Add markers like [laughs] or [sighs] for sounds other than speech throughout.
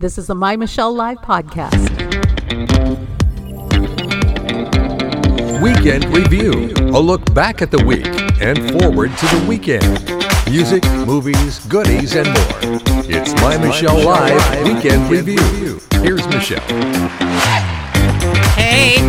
This is the My Michelle Live podcast. Weekend Review. A look back at the week and forward to the weekend. Music, movies, goodies, and more. It's My Michelle Live Weekend Review. Here's Michelle. Hey,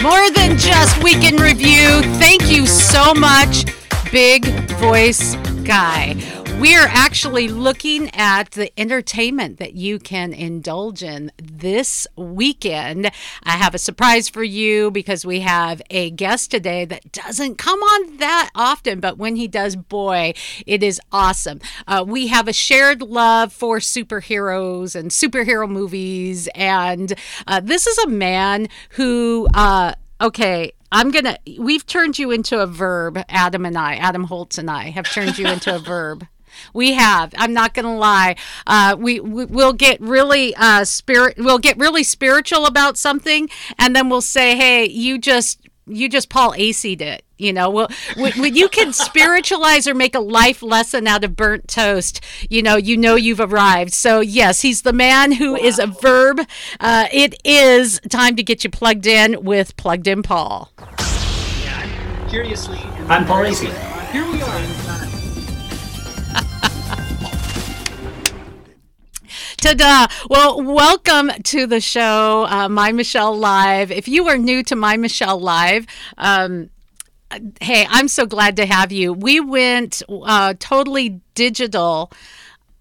more than just weekend review. Thank you so much, Big Voice Guy. We are actually looking at the entertainment that you can indulge in this weekend. I have a surprise for you because we have a guest today that doesn't come on that often, but when he does, boy, it is awesome. Uh, we have a shared love for superheroes and superhero movies, and uh, this is a man who, uh, okay, I'm gonna. We've turned you into a verb, Adam and I, Adam Holz and I have turned you into a verb. We have. I'm not going to lie. Uh, we, we will get really uh, spirit. We'll get really spiritual about something, and then we'll say, "Hey, you just you just Paul Asay'd it." You know, well, when you can spiritualize or make a life lesson out of burnt toast, you know, you know you've arrived. So yes, he's the man who wow. is a verb. Uh, it is time to get you plugged in with Plugged In Paul. Yeah, curiously, I'm Paul Asay. Here we are. Ta-da! Well, welcome to the show, uh, My Michelle Live. If you are new to My Michelle Live, um, hey, I'm so glad to have you. We went uh, totally digital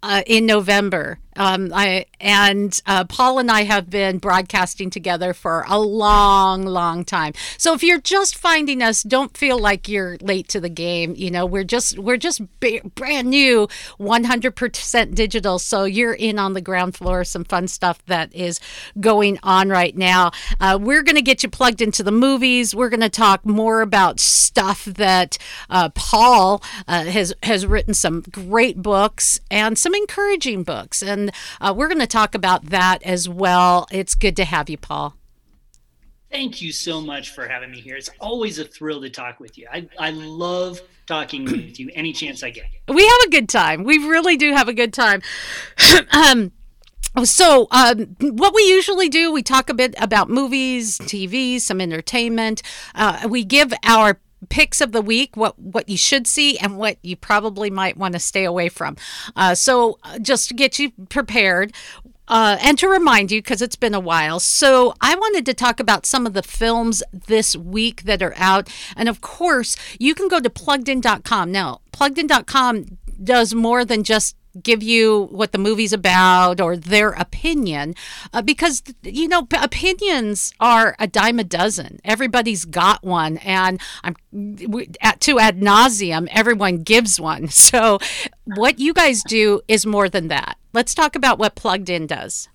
uh, in November. Um, I and uh, Paul and I have been broadcasting together for a long, long time. So if you're just finding us, don't feel like you're late to the game. You know, we're just we're just b- brand new, 100% digital. So you're in on the ground floor. Some fun stuff that is going on right now. Uh, we're going to get you plugged into the movies. We're going to talk more about stuff that uh, Paul uh, has has written some great books and some encouraging books and uh, we're going to talk about that as well. It's good to have you, Paul. Thank you so much for having me here. It's always a thrill to talk with you. I, I love talking with you any chance I get. We have a good time. We really do have a good time. [clears throat] um, so, um, what we usually do, we talk a bit about movies, TV, some entertainment. Uh, we give our picks of the week what what you should see and what you probably might want to stay away from. Uh, so uh, just to get you prepared uh, and to remind you because it's been a while. So i wanted to talk about some of the films this week that are out. And of course you can go to pluggedin.com now pluggedin.com does more than just give you what the movie's about or their opinion uh, because you know opinions are a dime a dozen. Everybody's got one and i'm at, to ad nauseum everyone gives one. [laughs] So what you guys do is more than that. Let's talk about what plugged in does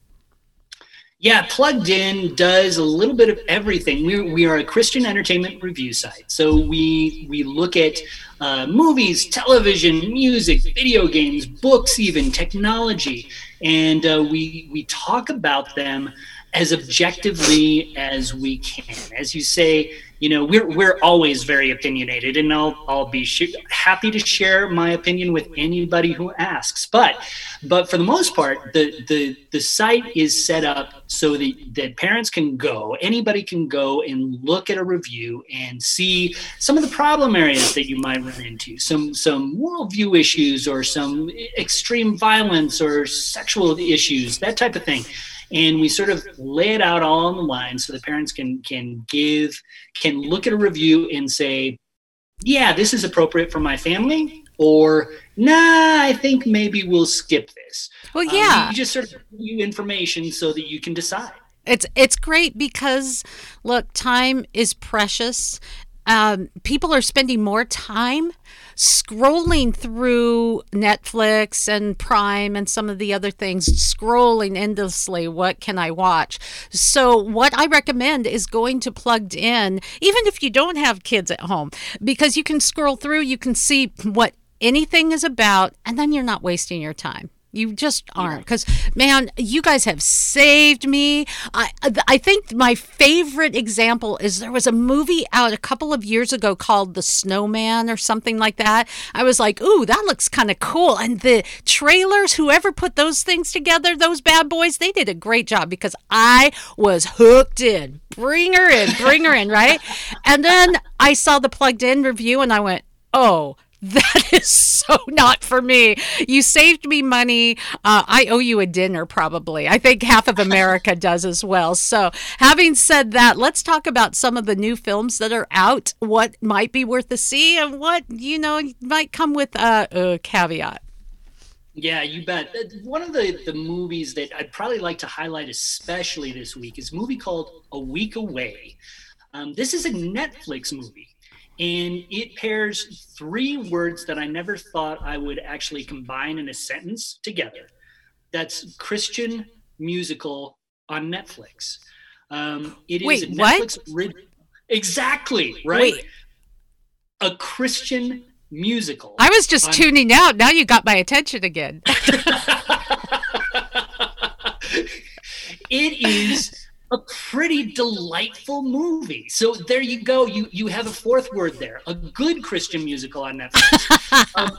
yeah, Plugged In does a little bit of everything. We, we are a Christian entertainment review site. So we, we look at uh, movies, television, music, video games, books, even technology. And uh, we, we talk about them as objectively as we can. As you say, you know we're we're always very opinionated and I'll I'll be sh- happy to share my opinion with anybody who asks. But but for the most part the the the site is set up so that that parents can go anybody can go and look at a review and see some of the problem areas that you might run into some some worldview issues or some extreme violence or sexual issues that type of thing and we sort of lay it out all on the line so the parents can can give can look at a review and say yeah this is appropriate for my family or nah i think maybe we'll skip this. Well yeah um, you just sort of give you information so that you can decide. It's it's great because look time is precious. Um, people are spending more time scrolling through Netflix and Prime and some of the other things, scrolling endlessly. What can I watch? So, what I recommend is going to Plugged In, even if you don't have kids at home, because you can scroll through, you can see what anything is about, and then you're not wasting your time. You just aren't. Because, man, you guys have saved me. I, I think my favorite example is there was a movie out a couple of years ago called The Snowman or something like that. I was like, ooh, that looks kind of cool. And the trailers, whoever put those things together, those bad boys, they did a great job because I was hooked in. Bring her in, bring her in, right? And then I saw the plugged in review and I went, oh, that [laughs] is so not for me. You saved me money. Uh, I owe you a dinner, probably. I think half of America [laughs] does as well. So, having said that, let's talk about some of the new films that are out, what might be worth a see, and what, you know, might come with a, a caveat. Yeah, you bet. One of the, the movies that I'd probably like to highlight, especially this week, is a movie called A Week Away. Um, this is a Netflix movie and it pairs three words that I never thought I would actually combine in a sentence together. That's Christian musical on Netflix. Um, it Wait, is what? Exactly right. Wait. A Christian musical. I was just on- tuning out. Now you got my attention again. [laughs] it is a pretty delightful movie. So there you go. You you have a fourth word there. A good Christian musical on Netflix. [laughs] Um,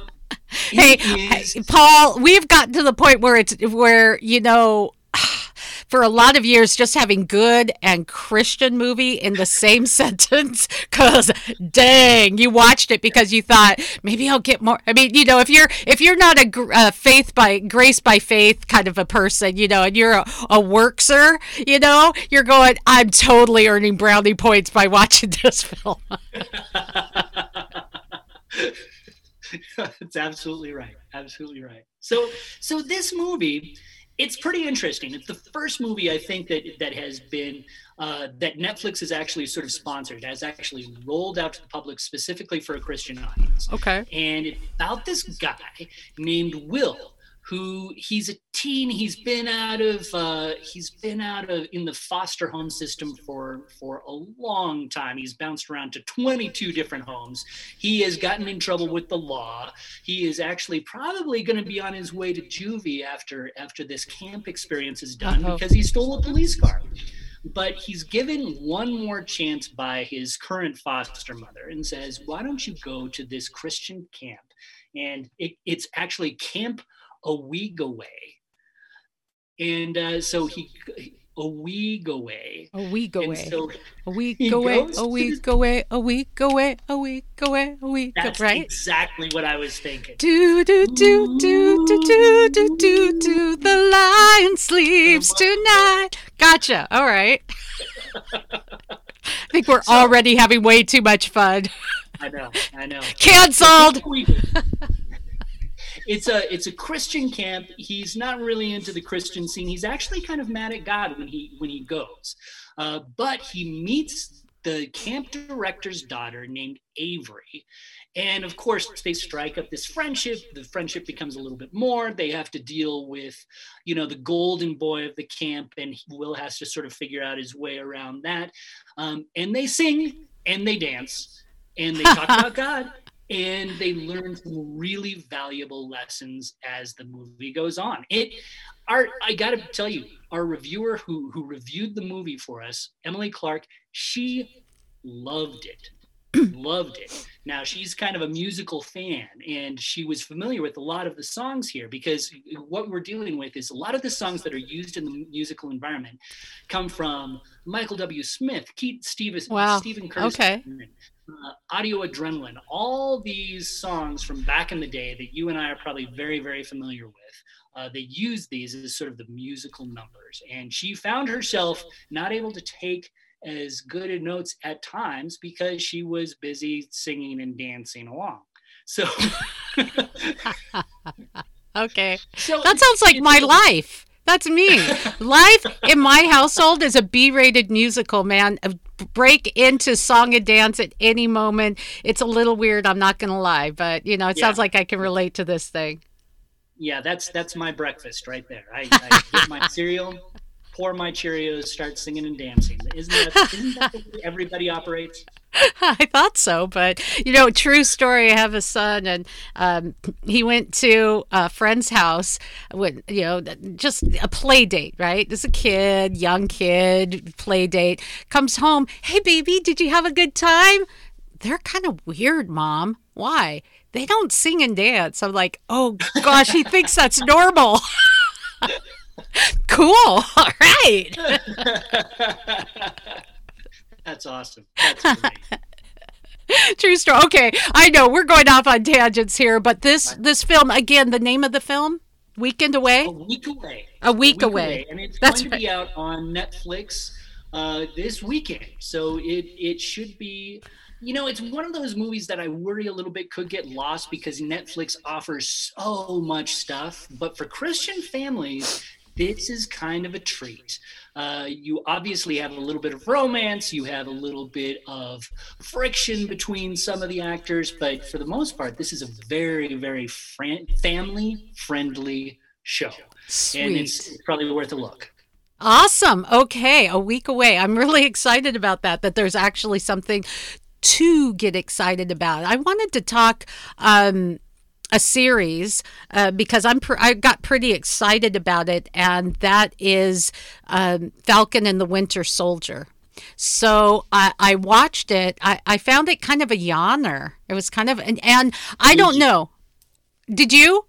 hey, is- hey, Paul, we've gotten to the point where it's where you know. For a lot of years, just having good and Christian movie in the same [laughs] sentence, because dang, you watched it because you thought maybe I'll get more. I mean, you know, if you're if you're not a faith by grace by faith kind of a person, you know, and you're a, a workser, you know, you're going, I'm totally earning brownie points by watching [laughs] this film. [laughs] That's absolutely right. Absolutely right. So so this movie, it's pretty interesting. It's the first movie I think that that has been uh, that Netflix has actually sort of sponsored, has actually rolled out to the public specifically for a Christian audience. Okay. and it's about this guy named Will who he's a teen he's been out of uh, he's been out of in the foster home system for for a long time he's bounced around to 22 different homes he has gotten in trouble with the law he is actually probably going to be on his way to juvie after after this camp experience is done Uh-oh. because he stole a police car but he's given one more chance by his current foster mother and says, Why don't you go to this Christian camp? And it, it's actually Camp A Week Away. And uh, so he, a week away. A week away. so A week away, a week away, a week away, a week away, a week away. that's right? exactly what I was thinking. Do do do do do do do do do. The lion sleeps tonight. Gotcha. All right. I think we're already having way too much fun. I know, I know. [laughs] Cancelled. It's a it's a Christian camp. He's not really into the Christian scene. He's actually kind of mad at God when he when he goes, uh, but he meets the camp director's daughter named Avery, and of course they strike up this friendship. The friendship becomes a little bit more. They have to deal with, you know, the golden boy of the camp, and Will has to sort of figure out his way around that. Um, and they sing and they dance and they talk [laughs] about God and they learn some really valuable lessons as the movie goes on. It our I got to tell you, our reviewer who who reviewed the movie for us, Emily Clark, she loved it. Loved it. Now she's kind of a musical fan and she was familiar with a lot of the songs here because what we're dealing with is a lot of the songs that are used in the musical environment come from Michael W. Smith, Keith Stevens, Wow. Steven Curtis, Okay. uh, Audio Adrenaline, all these songs from back in the day that you and I are probably very, very familiar with. Uh, they use these as sort of the musical numbers. And she found herself not able to take as good a notes at times because she was busy singing and dancing along. So, [laughs] Okay. so That sounds like my life. That's me. [laughs] Life in my household is a B-rated musical, man. Break into song and dance at any moment. It's a little weird, I'm not going to lie, but you know, it Yeah. sounds like I can relate to this thing. yeah, that's that's my breakfast right there. I, I [laughs] get my cereal, pour my Cheerios, start singing and dancing. Isn't that, [laughs] isn't that the way everybody operates? [laughs] I thought so, but you know, true story. I have a son, and um, he went to a friend's house with you know just a play date, right? This is a kid, young kid, play date. Comes home, hey baby, did you have a good time? They're kind of weird, mom. Why? They don't sing and dance. I'm like, oh gosh, he thinks that's normal. [laughs] cool. All right. [laughs] That's awesome. That's great. [laughs] True story. Okay, I know we're going off on tangents here, but this this film again, the name of the film, Weekend Away. A week away. A week away. and it's That's going to be out on Netflix uh, this weekend. So it it should be. You know, it's one of those movies that I worry a little bit could get lost because Netflix offers so much stuff. But for Christian families, this is kind of a treat. Uh, you obviously have a little bit of romance, you have a little bit of friction between some of the actors, but for the most part, this is a very, very fran- family friendly show. And it's probably worth a look. Awesome. Okay, a week away. I'm really [laughs] excited about that. That there's actually something to get excited about. I wanted to talk um, a series uh, because I'm pr- I got pretty excited about it, and that is um, Falcon and the Winter Soldier. So I, I watched it. I, I found it kind of a yawner. It was kind of and, and I don't know. Did you?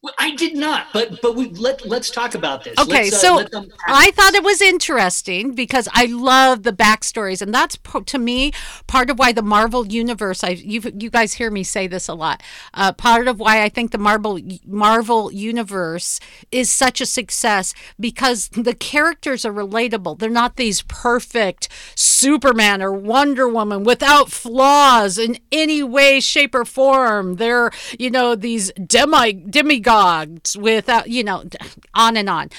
Well, I did not, but but we let let's talk about this. Okay, uh, so I thought it was interesting because I love the backstories, and that's to me part of why the Marvel universe. I you you guys hear me say this a lot. Uh, part of why I think the Marvel Marvel universe is such a success because the characters are relatable. They're not these perfect Superman or Wonder Woman without flaws in any way, shape, or form. They're you know these demi demigods without you know on and on.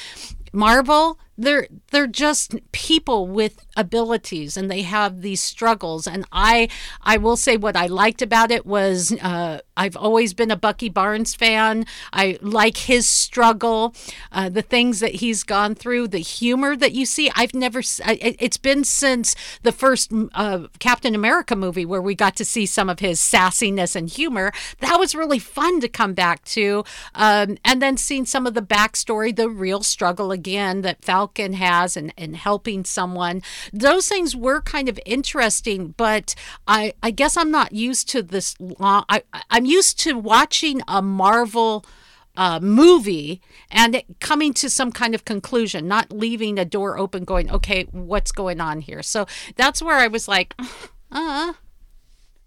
Marvel, they're they're just people with abilities and they have these struggles. And I I will say what I liked about it was uh, I've always been a Bucky Barnes fan. I like his struggle, uh, the things that he's gone through, the humor that you see. I've never it's been since the first uh, Captain America movie where we got to see some of his sassiness and humor. That was really fun to come back to, um, and then seeing some of the backstory, the real struggle again that Falcon has, and and helping someone. Those things were kind of interesting, but I I guess I'm not used to this long. I I'm used to watching a Marvel uh, movie and coming to some kind of conclusion, not leaving a door open, going, okay, what's going on here? So that's where I was like, uh,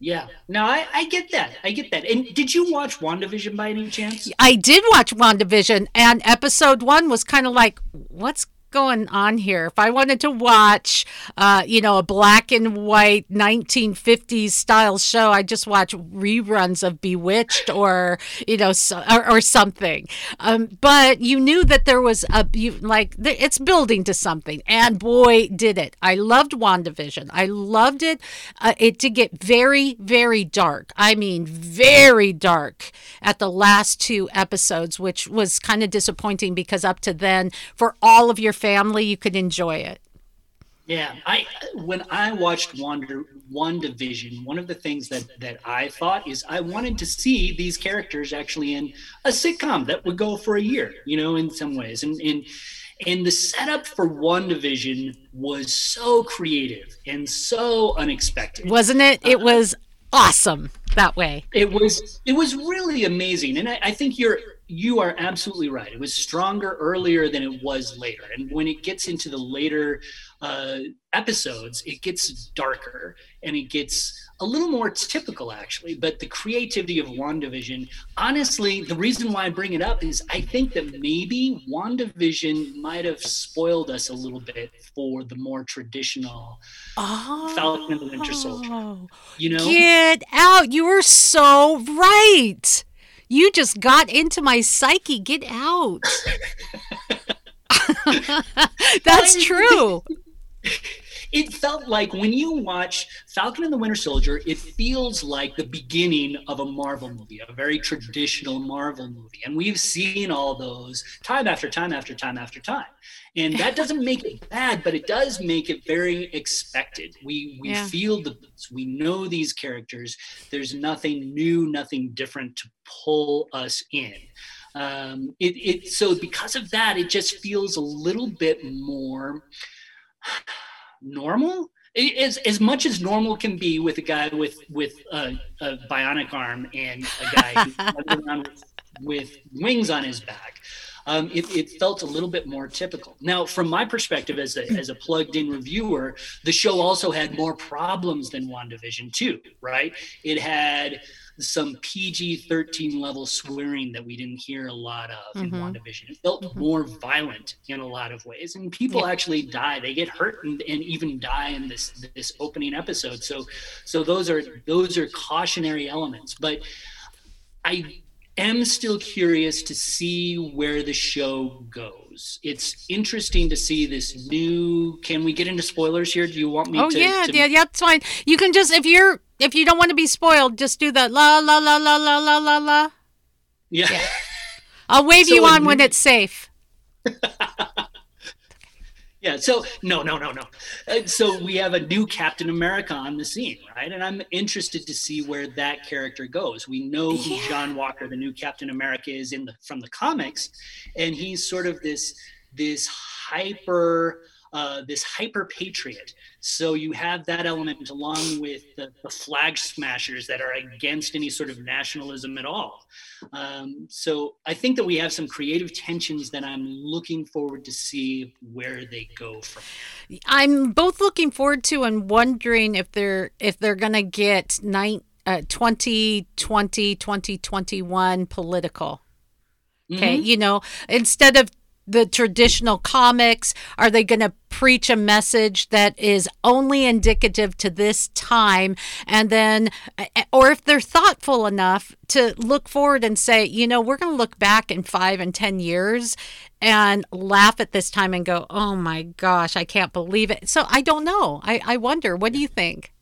yeah. No, I, I get that. I get that. And did you watch WandaVision by any chance? I did watch WandaVision, and episode one was kind of like, what's going on here? If I wanted to watch, uh, you know, a black and white 1950s style show, I just watch reruns of Bewitched or, you know, so, or, or something. Um, but you knew that there was a, you, like, it's building to something. And boy, did it. I loved WandaVision. I loved it. Uh, it did get very, very dark. I mean, very dark at the last two episodes, which was kind of disappointing because up to then, for all of your family, you could enjoy it. Yeah, I when I watched Wonder One Division, one of the things that that I thought is I wanted to see these characters actually in a sitcom that would go for a year, you know, in some ways. And and and the setup for WandaVision was so creative and so unexpected. Wasn't it? It uh, was awesome that way. It was it was really amazing, and I, I think you're you are absolutely right. It was stronger earlier than it was later, and when it gets into the later uh, episodes, it gets darker and it gets a little more typical, actually. But the creativity of WandaVision, honestly, the reason why I bring it up is I think that maybe WandaVision might have spoiled us a little bit for the more traditional Oh. Falcon and the Winter Soldier. You know, Get out. You were so right. You just got into my psyche. Get out. [laughs] [laughs] That's true. [laughs] it felt like when you watch Falcon and the Winter Soldier, it feels like the beginning of a Marvel movie, a very traditional Marvel movie. And we've seen all those time after time after time after time. And that doesn't make it bad, but it does make it very expected. We we yeah. feel the we know these characters. There's nothing new, nothing different to pull us in. Um, it, it so because of that, it just feels a little bit more normal. As, as much as normal can be with a guy with with a, a bionic arm and a guy [laughs] with, with wings on his back um, it, it, felt a little bit more typical. Now, from my perspective as a, as a plugged in reviewer, the show also had more problems than WandaVision, too, right? It had some PG 13 level swearing that we didn't hear a lot of mm-hmm. in WandaVision. It felt mm-hmm. more violent in a lot of ways. And people yeah. actually die. They get hurt and, and even die in this this opening episode. So so those are those are cautionary elements. But I am still curious to see where the show goes. It's interesting to see this new. Can we get into spoilers here? Do you want me? Oh to, yeah, to... yeah, yeah. It's fine. You can just if you're if you don't want to be spoiled, just do the la la la la la la la la. Yeah. yeah. I'll wave [laughs] so you on when it's safe. [laughs] Yeah. So no, no, no, no. Uh, so we have a new Captain America on the scene, right? And I'm interested to see where that character goes. We know who yeah. John Walker, the new Captain America, is in the from the comics, and he's sort of this this hyper uh, this hyper patriot. So you have that element along with the, the, flag smashers that are against any sort of nationalism at all. Um, so I think that we have some creative tensions that I'm looking forward to see where they go from. I'm both looking forward to and wondering if they're if they're going to get nine, uh, 2020 2021 political. Okay, mm-hmm. you know, instead of the traditional comics? Are they going to preach a message that is only indicative to this time? And then, or if they're thoughtful enough to look forward and say, you know, we're going to look back in five and 10 years and laugh at this time and go, oh my gosh, I can't believe it. So I don't know. I, I wonder, what do you think?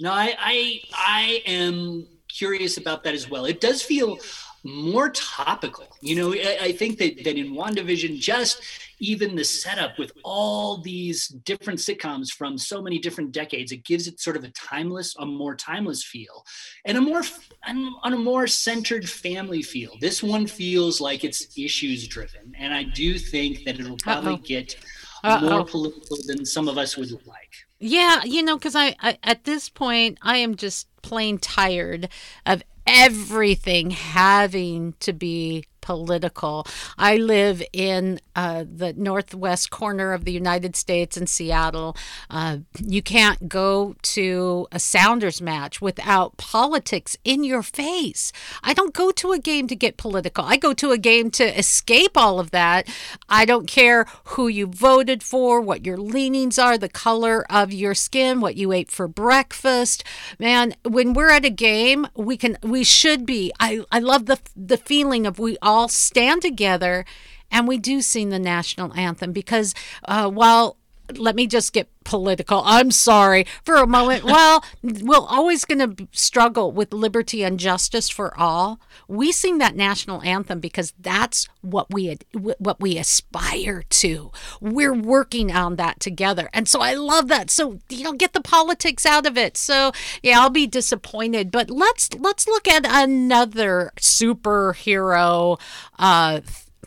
No, I, I, I am curious about that as well. It does feel more topical. You know, I, I think that, that in WandaVision, just even the setup with all these different sitcoms from so many different decades, it gives it sort of a timeless, a more timeless feel and a more on a more centered family feel. This one feels like it's issues driven. And I do think that it'll probably Uh-oh. get Uh-oh. more political than some of us would like. Yeah, you know, because I, I at this point I am just plain tired of everything having to be political. I live in uh, the northwest corner of the United States in Seattle. Uh, you can't go to a Sounders match without politics in your face. I don't go to a game to get political. I go to a game to escape all of that. I don't care who you voted for, what your leanings are, the color of your skin, what you ate for breakfast. Man, when we're at a game, we can we should be. I I love the the feeling of we all all stand together and we do sing the national anthem because uh, while let me just get political. I'm sorry for a moment. [laughs] Well, we're always going to struggle with liberty and justice for all. We sing that national anthem because that's what we what we aspire to. We're working on that together, and so I love that. So you know, get the politics out of it. So yeah, I'll be disappointed, but let's let's look at another superhero. Uh,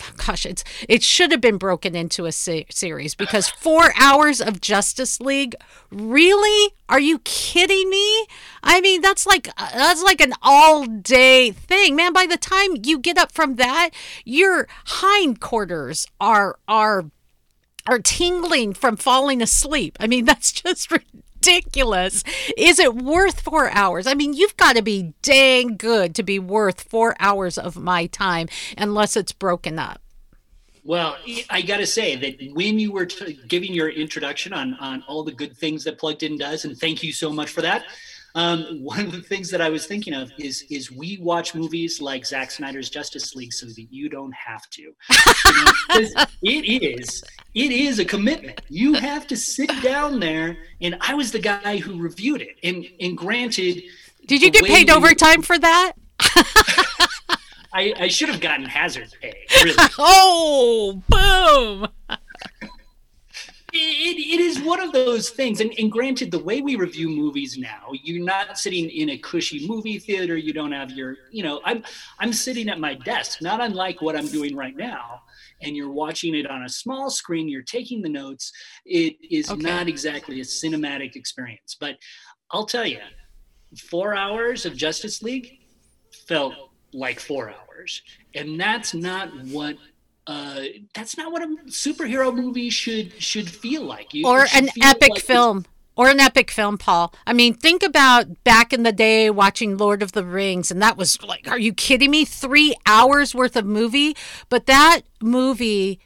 [laughs] gosh, it's it should have been broken into a se- series because four [laughs] hours of Justice League. Really? Are you kidding me? I mean, that's like that's like an all day thing, man. By the time you get up from that, your hindquarters are are are tingling from falling asleep. I mean, [laughs] that's just ridiculous. Is it worth four hours? I mean, you've got to be dang good to be worth four hours of my time unless it's broken up. Well, I got to say that when you were t- giving your introduction on on all the good things that Plugged In does, and thank you so much for that. Um, one of the things that I was thinking of is is we watch movies like Zack Snyder's Justice League so that you don't have to. You know, [laughs] it is it is a commitment. You have to sit down there, and I was the guy who reviewed it. And and granted, did you get paid overtime for that? I, I should have gotten hazard pay. [laughs] Really. oh, boom! It, it is one of those things and, and, granted the way we review movies now you're not sitting in a cushy movie theater you don't have your you know i'm i'm sitting at my desk not unlike what i'm doing right now and you're watching it on a small screen you're taking the notes it is okay. not exactly a cinematic experience but i'll tell you four hours of justice league felt like four hours and that's not what uh, that's not what a superhero movie should should feel like. You, or an epic like film. Or an epic film, Paul. I mean, think about back in the day watching Lord of the Rings, and that was like, are you kidding me? Three hours worth of movie? But that movie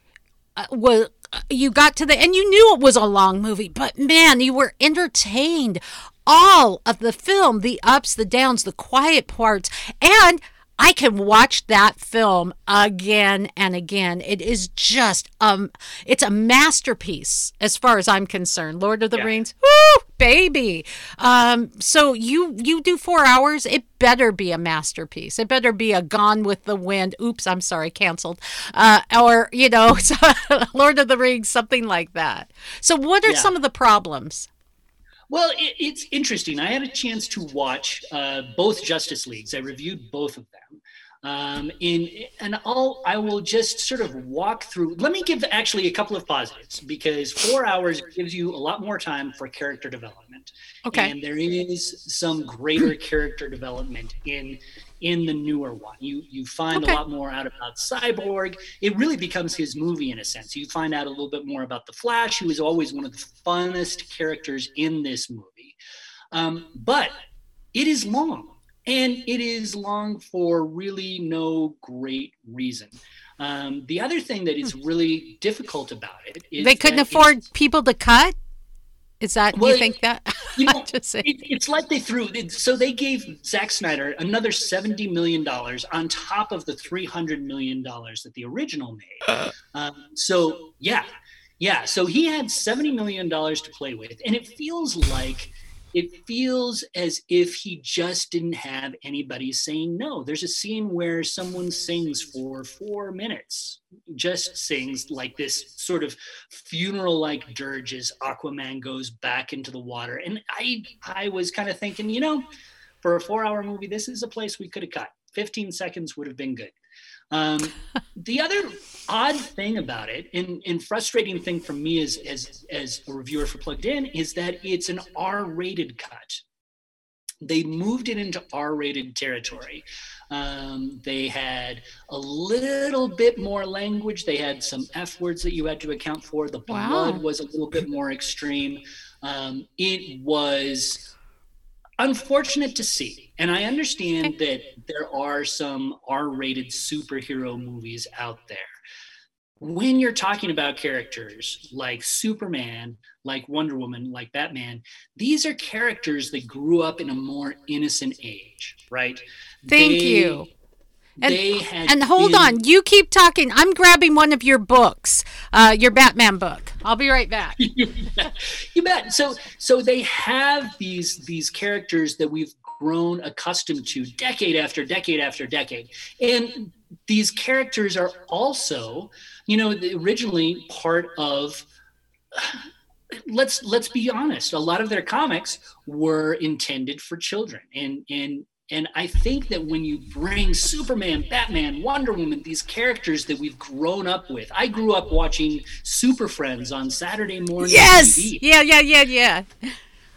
uh, was you got to the and you knew it was a long movie but man you were entertained all of the film the ups the downs the quiet parts and I can watch that film again and again. It is just um it's a masterpiece as far as I'm concerned. Lord of the yeah. Rings, woo, baby. Um so you you do 4 hours, it better be a masterpiece. It better be a Gone with the Wind. Oops, I'm sorry, canceled. Uh or, you know, [laughs] Lord of the Rings, something like that. So what are yeah. some of the problems? Well, it, it's interesting. I had a chance to watch uh, both Justice Leagues. I reviewed both of them. Um, in and I'll I will just sort of walk through. Let me give actually a couple of positives because four hours gives you a lot more time for character development. Okay, and there is some greater character development in in the newer one. You you find okay. a lot more out about Cyborg. It really becomes his movie in a sense. You find out a little bit more about the Flash, who is always one of the funnest characters in this movie. Um, but it is long, and it is long for really no great reason. Um, the other thing that is hmm. really difficult about it is they couldn't afford people to cut. Is that well, you think that? [laughs] You know, it, it's like they threw. So they gave Zack Snyder another seventy million dollars on top of the three hundred million dollars that the original made. Uh, um, so yeah, yeah. So he had seventy million dollars to play with, and it feels like it feels as if he just didn't have anybody saying no. There's a scene where someone sings for four minutes, just sings like this sort of funeral like dirge as Aquaman goes back into the water. And I, I was kind of thinking, you know, for a four hour movie, this is a place we could have cut. 15 seconds would have been good. Um, the other odd thing about it, and, and frustrating thing for me as, as, as a reviewer for Plugged In, is that it's an R rated cut. They moved it into R rated territory. Um, they had a little bit more language. They had some F words that you had to account for. The blood wow. was a little bit more extreme. Um, it was unfortunate to see. And I understand that there are some R rated superhero movies out there. When you're talking about characters like Superman, like Wonder Woman, like Batman, these are characters that grew up in a more innocent age, right? Thank they, you. And, and hold been, on, you keep talking. I'm grabbing one of your books, uh, your Batman book. I'll be right back. [laughs] you, bet. you bet. So, so they have these these characters that we've grown accustomed to decade after decade after decade, and these characters are also, you know, originally part of [sighs] let's let's be honest a lot of their comics were intended for children and and and I think that when you bring Superman, Batman, Wonder Woman, these characters that we've grown up with, I grew up watching Super Friends on Saturday morning. Yes. TV. Yeah, yeah, yeah, yeah.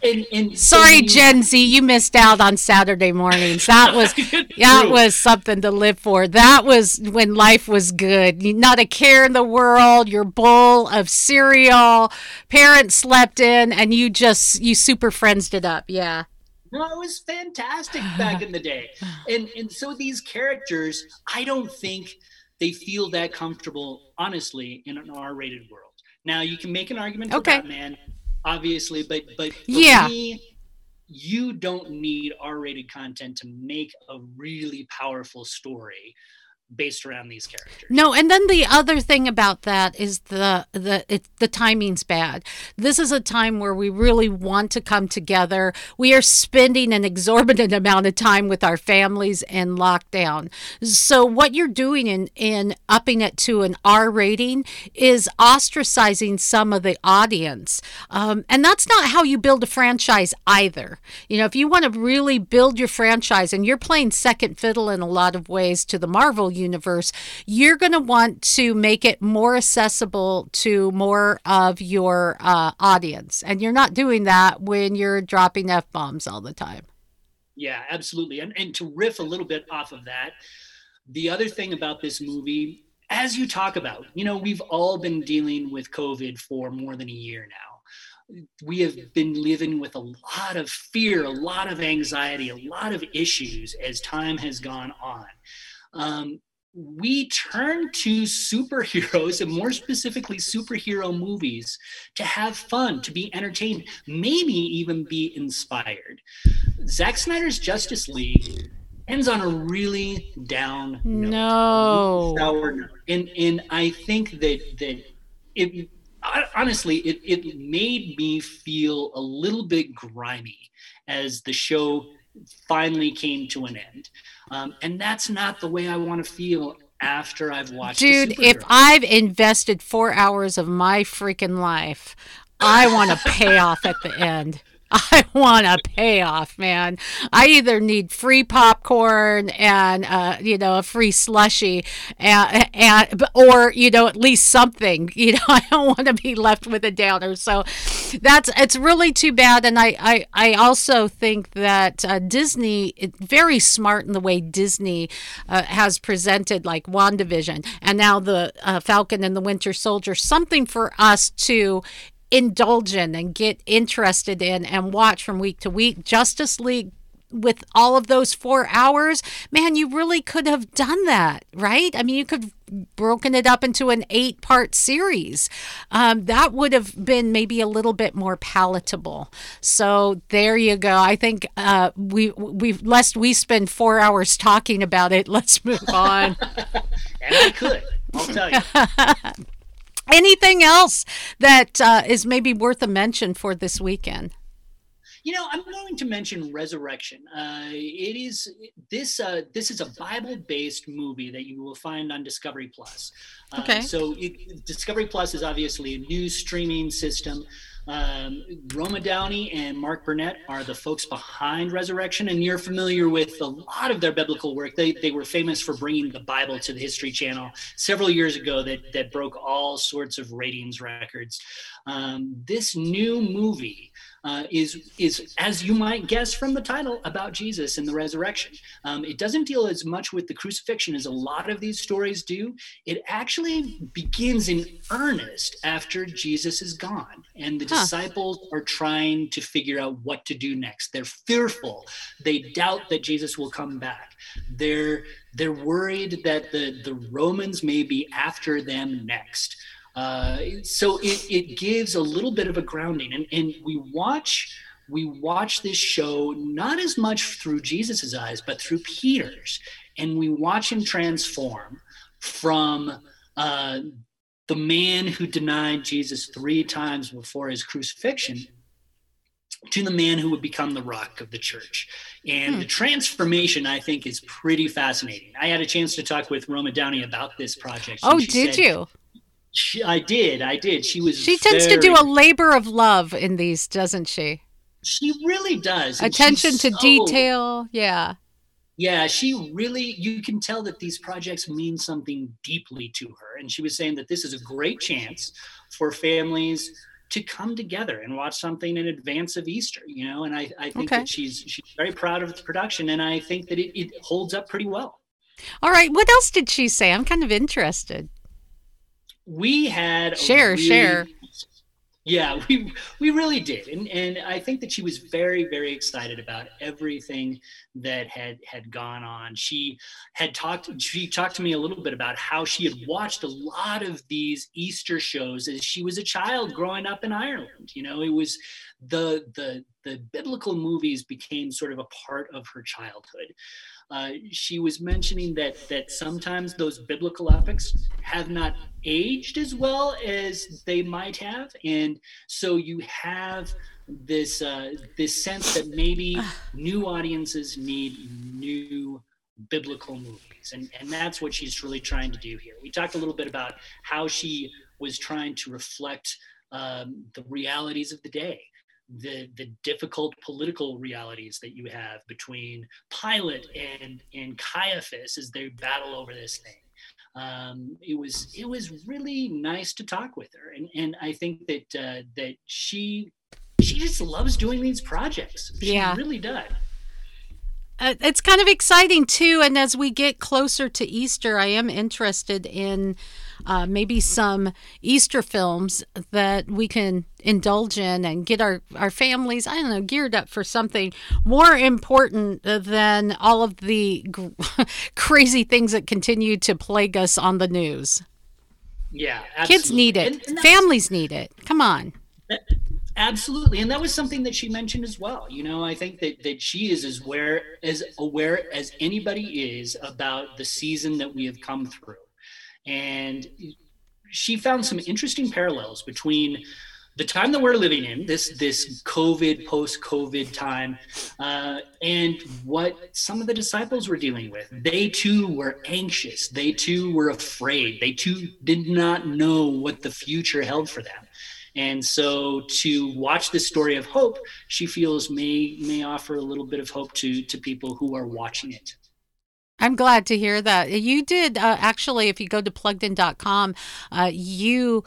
And, and Sorry, you, Gen Z, you missed out on Saturday mornings. That was [laughs] that was something to live for. That was when life was good. Not a care in the world. Your bowl of cereal. Parents slept in, and you just you super friends it up. Yeah. No, it was fantastic back in the day. [sighs] And and so these characters, I don't think they feel that comfortable, honestly, in an R-rated world. Now you can make an argument for okay. Batman, obviously, but but yeah. Me, you don't need r-rated content to make a really powerful story based around these characters. No, and then the other thing about that is the the it, the timing's bad. This is a time where we really want to come together. We are spending an exorbitant amount of time with our families in lockdown. So what you're doing in in upping it to an R rating is ostracizing some of the audience, um, and that's not how you build a franchise either. You know, if you want to really build your franchise, and you're playing second fiddle in a lot of ways to the Marvel universe, you're going to want to make it more accessible to more of your uh, audience. And you're not doing that when you're dropping F bombs all the time. Yeah, absolutely. And, and to riff a little bit off of that, the other thing about this movie, as you talk about, you know, we've all been dealing with COVID for more than a year now we have been living with a lot of fear, a lot of anxiety, a lot of issues as time has gone on. Um, we turn to superheroes and more specifically superhero movies to have fun, to be entertained, maybe even be inspired. Zack Snyder's Justice League ends on a really down note. No. Sour note. And and I think that that it honestly it, it made me feel a little bit grimy as the show finally came to an end. Um, and that's not the way I want to feel after I've watched. Dude, if I've invested four hours of my freaking life, I want to pay off at the end. [laughs] I want a payoff, man. I either need free popcorn and uh, you know a free slushy, and, and or you know at least something. [laughs] You know, I don't want to be left with a downer. So that's it's really too bad. And I I, I also think that uh, Disney very smart in the way Disney uh, has presented like WandaVision and now the uh, Falcon and the Winter Soldier. Something for us to indulge in and get interested in and watch from week to week. Justice League with all of those four hours, man, you really could have done that, right? I mean, you could have broken it up into an eight part series. Um, that would have been maybe a little bit more palatable. So there you go. I think uh, we we lest we spend four hours talking about it. [laughs] Let's move on. [laughs] and I could. I'll tell you. [laughs] Anything else that uh, is maybe worth a mention for this weekend? You know, I'm going to mention Resurrection. Uh, it is this. Uh, this is a Bible-based movie that you will find on Discovery Plus. Uh, okay. So it, Discovery Plus is obviously a new streaming system. Um, Roma Downey and Mark Burnett are the folks behind Resurrection, and you're familiar with a lot of their biblical work. They, they were famous for bringing the Bible to the History Channel several years ago that, that broke all sorts of ratings records. Um, this new movie uh, is is as you might guess from the title about Jesus and the resurrection. Um, it doesn't deal as much with the crucifixion as a lot of these stories do. It actually begins in earnest after Jesus is gone, and the huh. disciples are trying to figure out what to do next. They're fearful. They doubt that Jesus will come back. They're they're worried that the the Romans may be after them next. Uh, so it, it gives a little bit of a grounding, and, and we watch we watch this show not as much through Jesus's eyes, but through Peter's, and we watch him transform from uh, the man who denied Jesus three times before his crucifixion to the man who would become the rock of the church. And hmm. the transformation, I think, is pretty fascinating. I had a chance to talk with Roma Downey about this project. Oh, did said, you? She, I did. I did. She was. She tends very, to do a labor of love in these, doesn't she? She really does. Attention to so, detail. Yeah. Yeah, she really. You can tell that these projects mean something deeply to her, and she was saying that this is a great chance for families to come together and watch something in advance of Easter. You know, and I, I think okay. that she's she's very proud of the production, and I think that it, it holds up pretty well. All right, what else did she say? I'm kind of interested we had share really, share. Yeah we we really did. And and i think that she was very very excited about everything that had had gone on. She had talked she talked to me a little bit about how she had watched a lot of these easter shows as she was a child growing up in ireland. You know it was the the the biblical movies became sort of a part of her childhood. Uh, she was mentioning that that sometimes those biblical epics have not aged as well as they might have, and so you have this uh, this sense that maybe [sighs] new audiences need new biblical movies. And and that's what she's really trying to do here. We talked a little bit about how she was trying to reflect um, the realities of the day the the difficult political realities that you have between Pilate and and Caiaphas as they battle over this thing. Um, it was it was really nice to talk with her, and and I think that uh, that she she just loves doing these projects. She Yeah. really does. Uh, it's kind of exciting too. And as we get closer to Easter, I am interested in uh, maybe some Easter films that we can indulge in and get our, our families, I don't know, geared up for something more important than all of the [laughs] crazy things that continue to plague us on the news. Yeah, Kids need it, And- and families need it. Come on. Absolutely, and that was something that she mentioned as well. You know, I think that that she is as aware as aware as anybody is about the season that we have come through, and she found some interesting parallels between the time that we're living in this this COVID post COVID time, uh, and what some of the disciples were dealing with. They too were anxious. They too were afraid. They too did not know what the future held for them. And so to watch this story of hope, she feels may may offer a little bit of hope to to people who are watching it. I'm glad to hear that. You did uh, actually, if you go to pluggedin.com, uh, you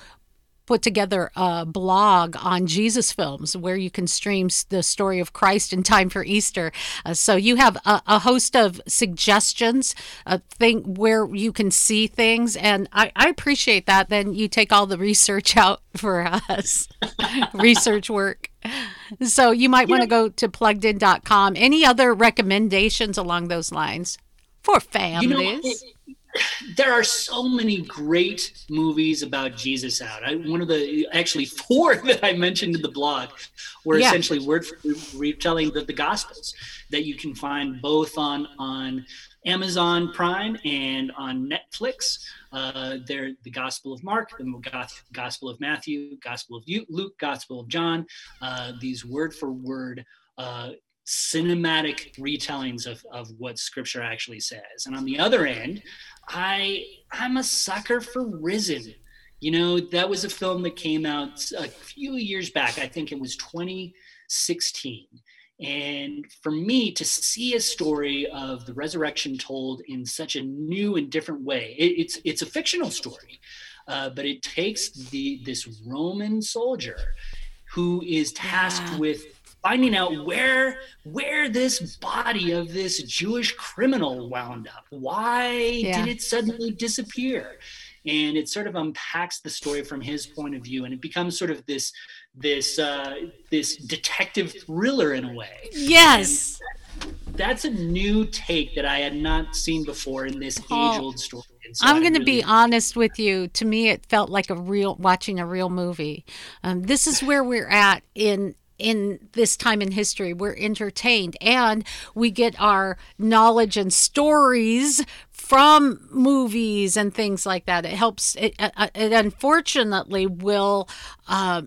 put together a blog on Jesus films where you can stream the story of Christ in time for Easter. Uh, so you have a, a host of suggestions, a thing where you can see things, and I, I appreciate that. Then you take all the research [laughs] out for us, [laughs] research work. So you might want to go to pluggedin.com. Any other recommendations along those lines for You families? know, it- there are so many great movies about Jesus out. I, one of the actually four [laughs] that I mentioned in the blog were Yeah. essentially word for word retelling the, the Gospels that you can find both on on Amazon Prime and on Netflix. Uh, they're the Gospel of Mark, the Gospel of Matthew, Gospel of Luke, Gospel of John. Uh, these word for word uh, cinematic retellings of, of what Scripture actually says. And on the other end, I I'm a sucker for Risen. You know, that was a film that came out a few years back. I think it was 2016. And for me to see a story of the resurrection told in such a new and different way, it, it's it's a fictional story, uh, but it takes the this Roman soldier who is tasked Yeah. with finding out where where this body of this Jewish criminal wound up. Why Yeah. did it suddenly disappear? And it sort of unpacks the story from his point of view, and it becomes sort of this this uh, this detective thriller in a way. Yes. That's a new take that I had not seen before in this Oh. age old story. So I'm going to really- be honest with you. To me, it felt like a real watching a real movie. Um, this is where we're at in in this time in history. We're entertained and we get our knowledge and stories from movies and things like that. It helps. It, uh, it unfortunately will. Uh,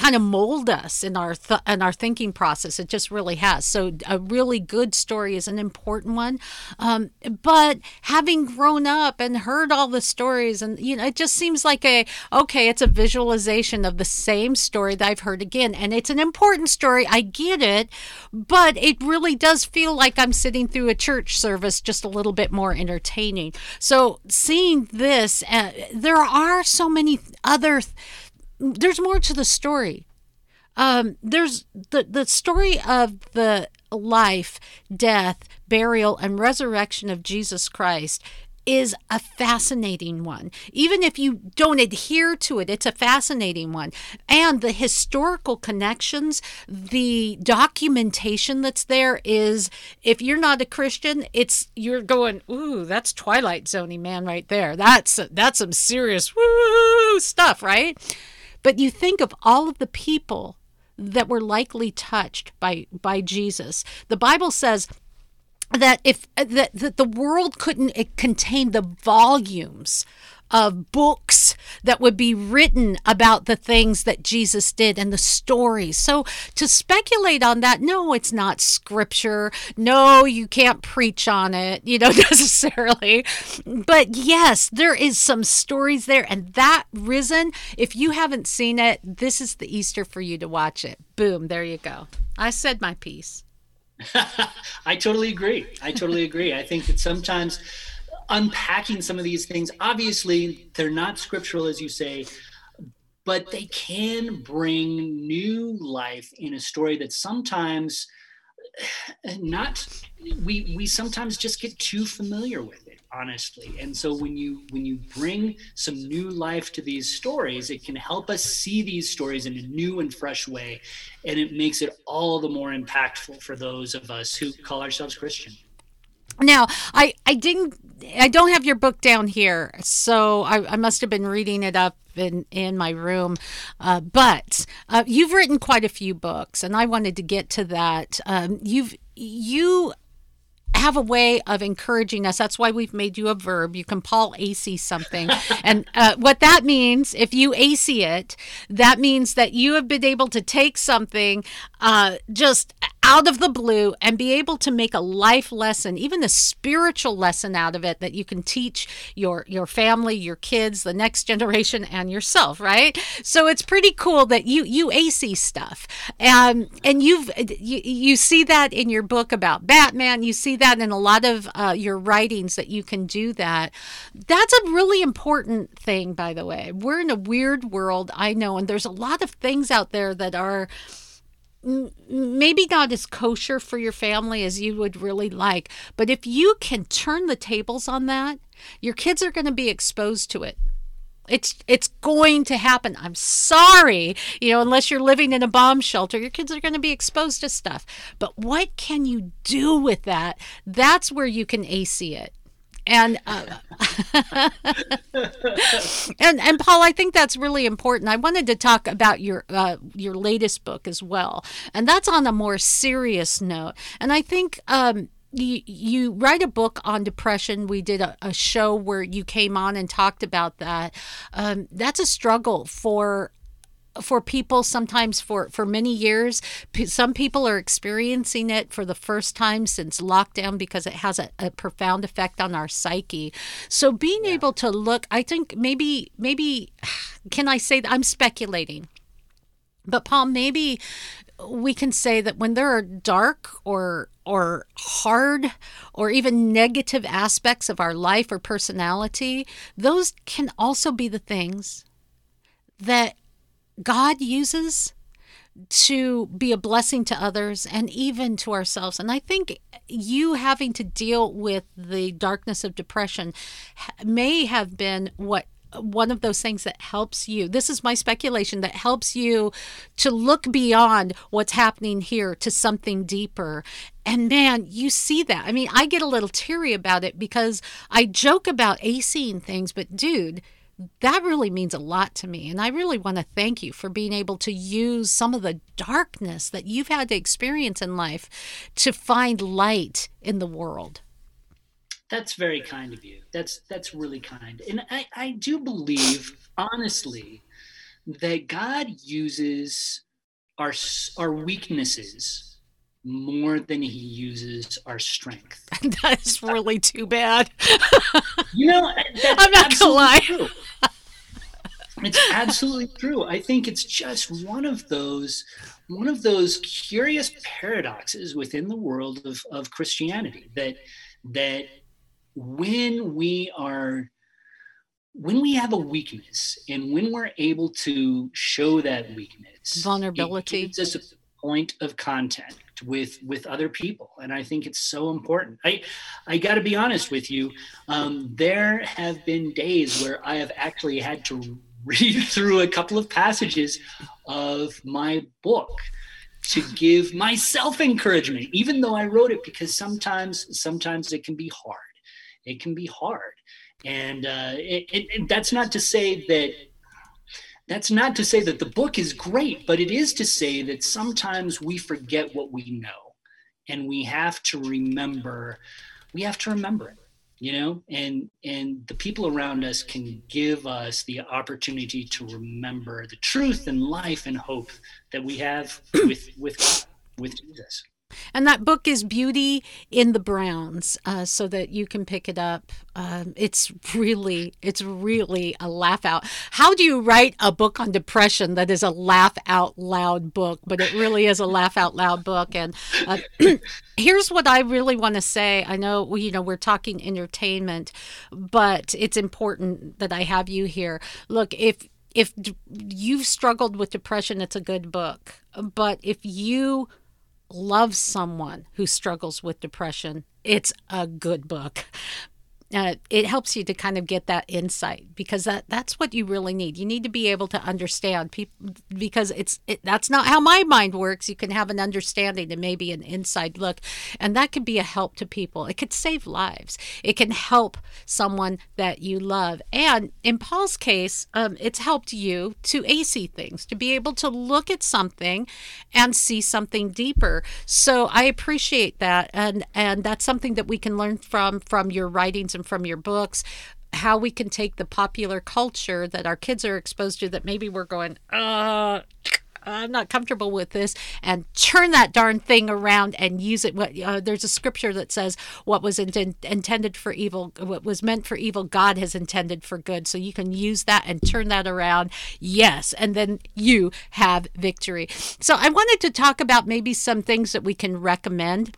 kind of mold us in our th- in our thinking process. It just really has. So a really good story is an important one. Um, but having grown up and heard all the stories, and you know, it just seems like a okay. It's a visualization of the same story that I've heard again, and it's an important story. I get it, but it really does feel like I'm sitting through a church service, just a little bit more entertaining. So seeing this, uh, there are so many other there's more to the story. Um, there's the the story of the life, death, burial, and resurrection of Jesus Christ is a fascinating one. Even if you don't adhere to it, it's a fascinating one. And the historical connections, the documentation that's there is if you're not a Christian, it's you're going, ooh, that's Twilight Zony man right there. That's that's some serious woo stuff, right? But you think of all of the people that were likely touched by by Jesus. The Bible says that if that, that the world couldn't contain the volumes of books that would be written about the things that Jesus did and the stories. So to speculate on that, no, it's not scripture. No, you can't preach on it, you know, [laughs] necessarily. But yes, there is some stories there. And that risen, if you haven't seen it, this is the Easter for you to watch it. Boom, there you go. I said my piece. [laughs] I totally agree. I totally agree. I think that sometimes unpacking some of these things. Obviously, they're not scriptural, as you say, but they can bring new life in a story that sometimes not we we sometimes just get too familiar with it honestly and so when you when you bring some new life to these stories it can help us see these stories in a new and fresh way and it makes it all the more impactful for those of us who call ourselves christian now, I, I didn't I don't have your book down here, so I, I must have been reading it up in in my room. Uh, but uh, you've written quite a few books, and I wanted to get to that. Um, you've you have a way of encouraging us. That's why we've made you a verb. You can Paul Asay something. [laughs] and uh, what that means, if you Asay it, that means that you have been able to take something uh, just out of the blue and be able to make a life lesson, even a spiritual lesson out of it that you can teach your your family, your kids, the next generation, and yourself. Right. So it's pretty cool that you you Asay stuff, and and you've you, you see that in your book about Batman. You see that in a lot of uh, your writings that you can do that. That's a really important thing, by the way. We're in a weird world, I know, and there's a lot of things out there that are maybe not as kosher for your family as you would really like, but if you can turn the tables on that, your kids are going to be exposed to it. It's it's going to happen. I'm sorry, you know, unless you're living in a bomb shelter, your kids are going to be exposed to stuff. But what can you do with that? That's where you can Asay it and uh, [laughs] and and Paul, I think that's really important. I wanted to talk about your uh, your latest book as well, and that's on a more serious note. And I think. Um, you, write a book on depression. We did a, a show where you came on and talked about that. Um, that's a struggle for for people sometimes for for many years some people are experiencing it for the first time since lockdown because it has a, a profound effect on our psyche so being yeah. able to look i think maybe maybe can i say that i'm speculating but paul maybe we can say that when there are dark or or hard or even negative aspects of our life or personality those can also be the things that God uses to be a blessing to others and even to ourselves. And I think you having to deal with the darkness of depression may have been what one of those things that helps you. This is my speculation that helps you to look beyond what's happening here to something deeper. And man, you see that. I mean, I get a little teary about it because I joke about Asaying things, but dude, that really means a lot to me. And I really want to thank you for being able to use some of the darkness that you've had to experience in life to find light in the world. That's very kind of you. That's that's really kind. And I, I do believe, honestly, that God uses our our weaknesses more than he uses our strength. [laughs] That's really too bad. [laughs] you know, I'm not gonna lie. True. It's absolutely true. I think it's just one of those one of those curious paradoxes within the world of, of Christianity that that when we are when we have a weakness and when we're able to show that weakness vulnerability it gives us a point of contact with with other people. And i think it's so important. I i got to be honest with you um, there have been days where i have actually had to read [laughs] through a couple of passages of my book to give myself encouragement even though i wrote it because sometimes sometimes it can be hard. It can be hard. And uh, it, it, that's not to say that that's not to say that the book is great, but it is to say that sometimes we forget what we know and we have to remember, we have to remember it you know? And and the people around us can give us the opportunity to remember the truth and life and hope that we have with with with jesus and that book is Beauty in the Browns, uh, so that you can pick it up. Um, it's really, it's really a laugh out. How do you write a book on depression that is a laugh out loud book? But it really is a laugh out loud book. And uh, [clears throat] here's what I really want to say. I know, you know, we're talking entertainment, but it's important that I have you here. Look, if if you've struggled with depression, it's a good book. But if you love someone who struggles with depression, it's a good book uh, it helps you to kind of get that insight because that that's what you really need. You need to be able to understand people because it's it, that's not how my mind works. You can have an understanding and maybe an inside look, and that could be a help to people. It could save lives. It can help someone that you love, and in Paul's case, um, it's helped you to Asay things to be able to look at something and see something deeper. So I appreciate that, and and that's something that we can learn from from your writings and from your books how we can take the popular culture that our kids are exposed to that maybe we're going uh I'm not comfortable with this, and turn that darn thing around and use it. Uh, there's a scripture that says, "What was in- intended for evil, what was meant for evil, God has intended for good." So you can use that and turn that around. Yes, and then you have victory. So I wanted to talk about maybe some things that we can recommend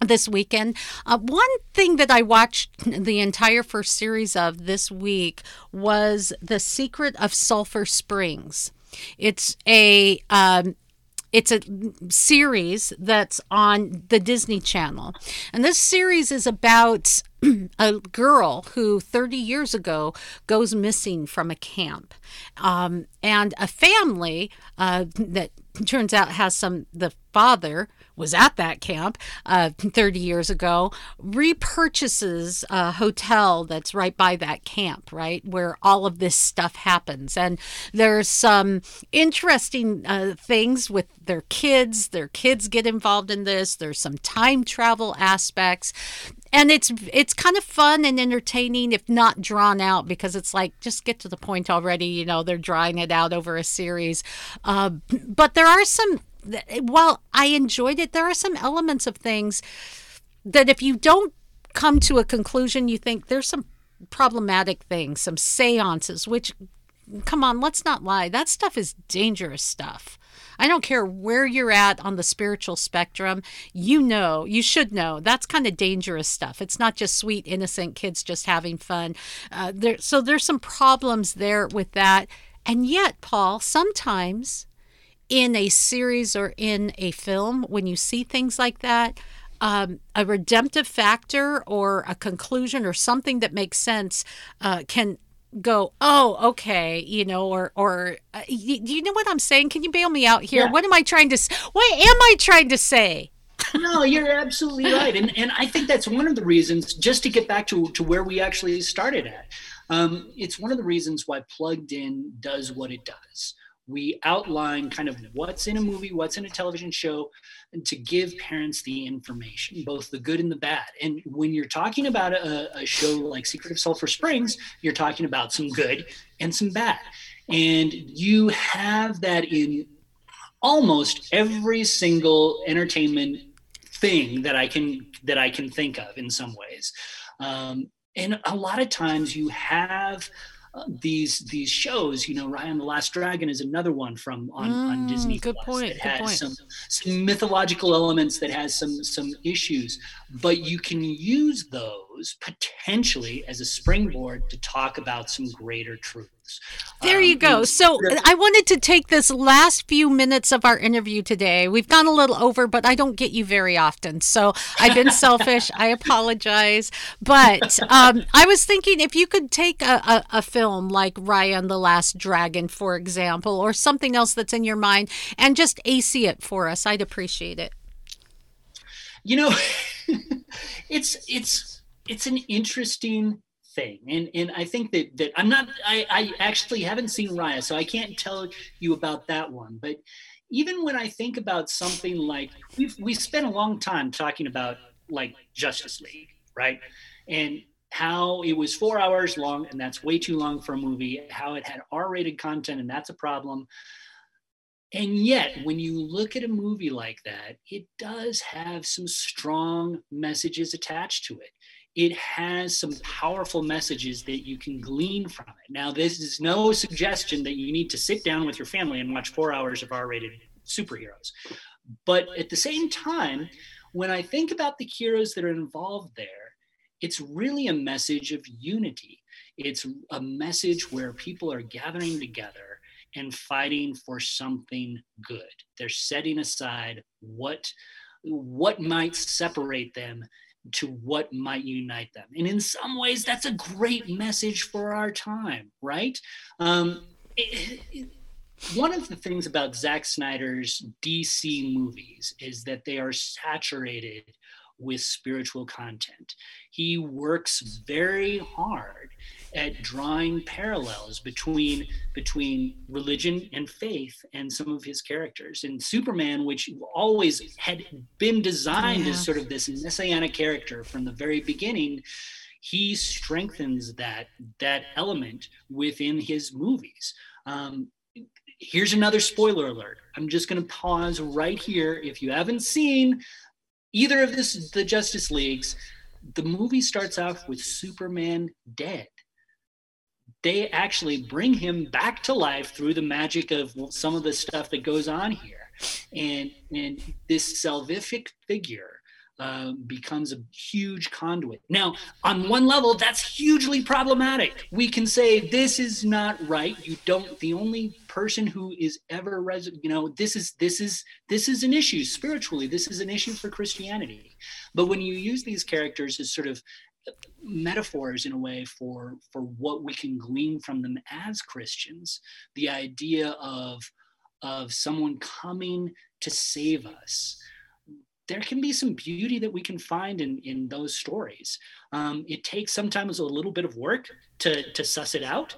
this weekend. Uh, one thing that I watched the entire first series of this week was The Secret of Sulphur Springs. It's a um, it's a series that's on the Disney Channel. And this series is about [clears throat] a girl who 30 years ago goes missing from a camp. Um, and a family uh, that turns out has some, the father was at that camp uh, 30 years ago, repurchases a hotel that's right by that camp, right, where all of this stuff happens. And there's some interesting uh, things with their kids. Their kids get involved in this. There's some time travel aspects and it's it's kind of fun and entertaining if not drawn out because it's like just get to the point already you know they're drawing it out over a series uh, but there are some while I enjoyed it, there are some elements of things that if you don't come to a conclusion, you think there's some problematic things, some seances, which, come on, let's not lie, that stuff is dangerous stuff. I don't care where you're at on the spiritual spectrum, you know, you should know that's kind of dangerous stuff. It's not just sweet, innocent kids just having fun. Uh, there, so there's some problems there with that. And yet, Paul, sometimes in a series or in a film, when you see things like that, um, a redemptive factor or a conclusion or something that makes sense uh, can go oh okay you know or or uh, you, you know what i'm saying? Can you bail me out here? Yeah. what am i trying to what am i trying to say? No you're absolutely right and and i think that's one of the reasons just to get back to to where we actually started at um, it's one of the reasons why plugged in does what it does we outline kind of what's in a movie, what's in a television show, and to give parents the information, both the good and the bad. And when you're talking about a, a show like Secret of Sulphur Springs, you're talking about some good and some bad. And you have that in almost every single entertainment thing that I can that I can think of in some ways. Um, and a lot of times you have these these shows. You know, Raya and the Last Dragon is another one from on, mm, on Disney. Good Plus point. That has point. some some mythological elements that has some some issues, but you can use those potentially as a springboard to talk about some greater truth. There you um, go. So I wanted to take this last few minutes of our interview today. We've gone a little over, but I don't get you very often. So I've been [laughs] selfish. I apologize. But um, I was thinking if you could take a, a, a film like Raya and the Last Dragon, for example, or something else that's in your mind and just Asay it for us, I'd appreciate it. You know, [laughs] it's it's it's an interesting thing. And and I think that that I'm not I, I actually haven't seen Raya, so I can't tell you about that one. But even when I think about something like we've we spent a long time talking about like Justice League, right? And how it was four hours long, and that's way too long for a movie, how it had R-rated content, and that's a problem. And yet, when you look at a movie like that, it does have some strong messages attached to it. It has some powerful messages that you can glean from it. Now, this is no suggestion that you need to sit down with your family and watch four hours of R rated superheroes. But at the same time, when I think about the heroes that are involved there, it's really a message of unity. It's a message where people are gathering together and fighting for something good. They're setting aside what what might separate them to what might unite them. And in some ways, that's a great message for our time, right? Um, it, it, one of the things about Zack Snyder's DC movies is that they are saturated with spiritual content. He works very hard at drawing parallels between between religion and faith and some of his characters. And Superman, which always had been designed yeah. as sort of this messianic character from the very beginning, he strengthens that that element within his movies. Um, here's another spoiler alert. I'm just going to pause right here. If you haven't seen either of this the Justice Leagues, the movie starts off with Superman dead. They actually bring him back to life through the magic of some of the stuff that goes on here. And and this salvific figure uh, becomes a huge conduit. Now, on one level, that's hugely problematic. We can say this is not right. You don't. The only person who is ever res, you know, this is this is this is an issue spiritually. This is an issue for Christianity. But when you use these characters as sort of metaphors in a way for for what we can glean from them as Christians, the idea of of someone coming to save us. There can be some beauty that we can find in in those stories. Um, it takes sometimes a little bit of work to to suss it out,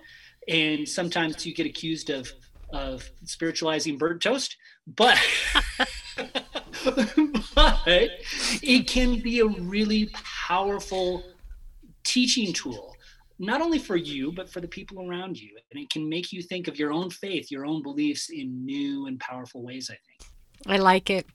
and sometimes you get accused of of spiritualizing bird toast, but [laughs] but it can be a really powerful teaching tool not only for you but for the people around you. And it can make you think of your own faith your own beliefs in new and powerful ways i think. I like it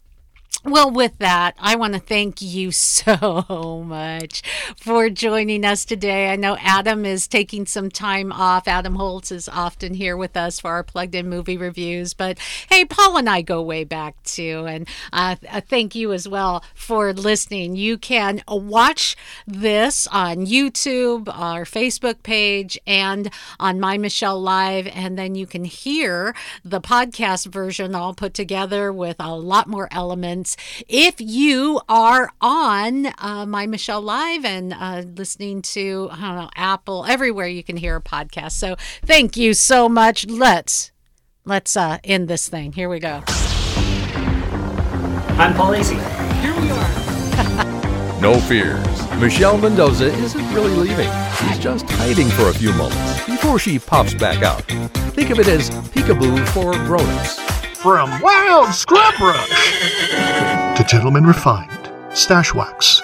well, with that, I want to thank you so [laughs] much for joining us today. I know Adam is taking some time off. Adam Holz is often here with us for our plugged in movie reviews. But hey, Paul and I go way back too. And uh, uh thank you as well for listening. You can watch this on YouTube, our Facebook page, and on My Michelle Live. And then you can hear the podcast version all put together with a lot more elements if you are on uh, My Michelle Live and uh, listening to, I don't know, Apple, everywhere you can hear a podcast. So thank you so much. Let's let's uh, end this thing. Here we go. I'm Paul Asay. Here we are. [laughs] no fears. Michelle Mendoza isn't really leaving. She's just hiding for a few moments before she pops back out. Think of it as peekaboo for grown-ups. From Wild Scrub Rush to Gentlemen Refined, Stash Wax,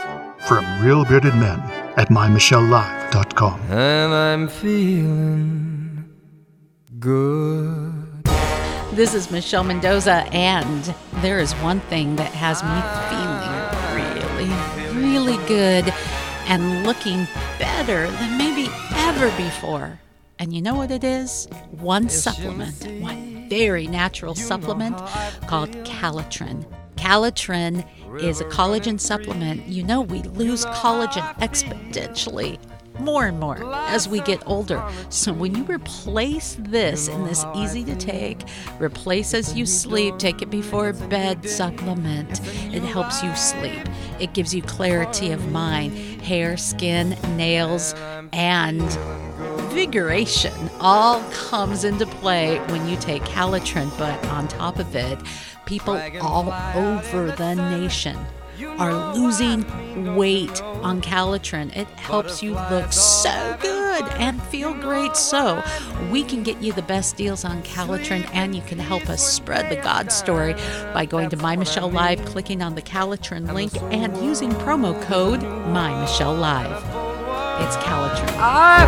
from Real Bearded Men at mymichellelive.com. And I'm feeling good. This is Michelle Mendoza, and there is one thing that has me feeling really, really good and looking better than maybe ever before. And you know what it is? One supplement, one very natural supplement called Calitrin. Calitrin is a collagen supplement. You know, we lose collagen exponentially more and more as we get older. So when you replace this in this easy to take, replace as you sleep, take it before bed supplement, it helps you sleep. It gives you clarity of mind, hair, skin, nails, and invigoration all comes into play when you take Calitrin, but on top of it, people all over the nation are losing weight on Calitrin. It helps you look so good and feel great. So, we can get you the best deals on Calitrin and you can help us spread the God story by going to My Michelle Live, clicking on the Calitrin link, and using promo code My Michelle Live. It's Calitrin. I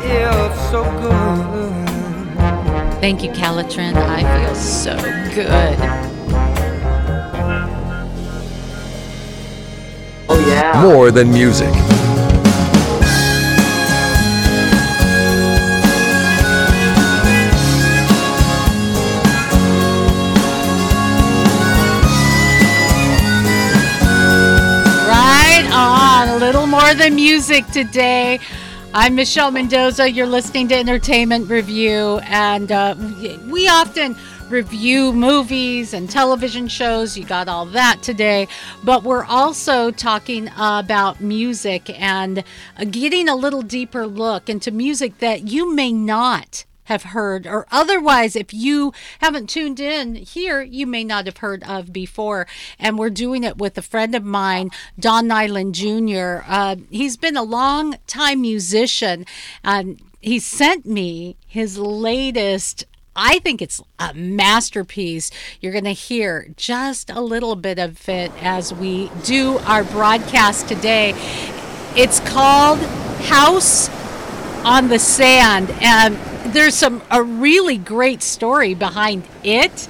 feel so good. Thank you, Calitrin. I feel so good. Oh yeah. More than music. Than music today. I'm Michelle Mendoza. You're listening to Entertainment Review, and uh, we often review movies and television shows. You got all that today, but we're also talking about music and getting a little deeper look into music that you may not have heard, or otherwise, if you haven't tuned in here, you may not have heard of before. And we're doing it with a friend of mine, Don Nyland Jr. Uh, he's been a long time musician, and he sent me his latest. I think it's a masterpiece. You're going to hear just a little bit of it as we do our broadcast today. It's called House on the Sand, and there's some a really great story behind it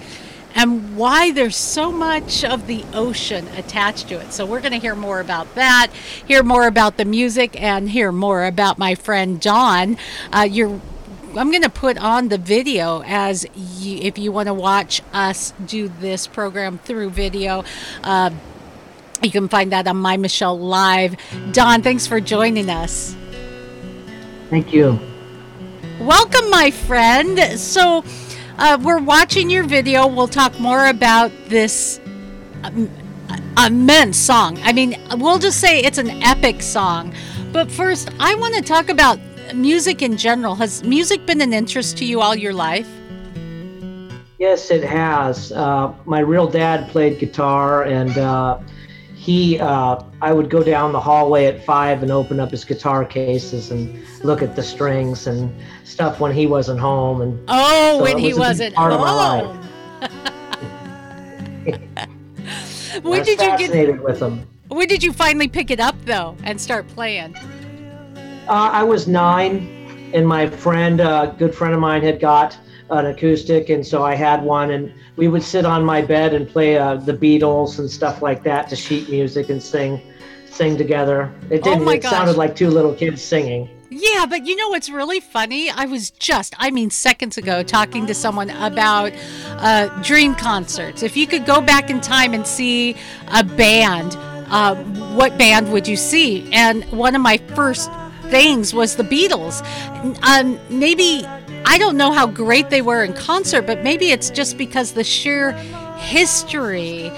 and why there's so much of the ocean attached to it. So we're going to hear more about that, hear more about the music, and hear more about my friend Don. Uh, you're I'm going to put on the video as you, if you want to watch us do this program through video. Uh, you can find that on My Michelle Live. Don, thanks for joining us. Thank you. Welcome, my friend. So, uh, we're watching your video. We'll talk more about this um, immense song. I mean, we'll just say it's an epic song. But first, I want to talk about music in general. Has music been an interest to you all your life? Yes, it has. Uh, my real dad played guitar, and uh, he, uh, I would go down the hallway at five and open up his guitar cases and look at the strings and stuff when he wasn't home. And Oh, so when he was big wasn't part of my life. home. [laughs] When did you get? with him. When did you finally pick it up though and start playing? Uh, I was nine, and my friend, a good friend of mine, had got an acoustic, and so I had one, and we would sit on my bed and play uh, the Beatles and stuff like that to sheet music and sing, sing together. It Oh didn't. my it sounded like two little kids singing. Yeah, but you know what's really funny? I was just, I mean, seconds ago talking to someone about uh, dream concerts. If you could go back in time and see a band, uh, what band would you see? And one of my first things was the Beatles. Um, maybe, I don't know how great they were in concert, but maybe it's just because the sheer history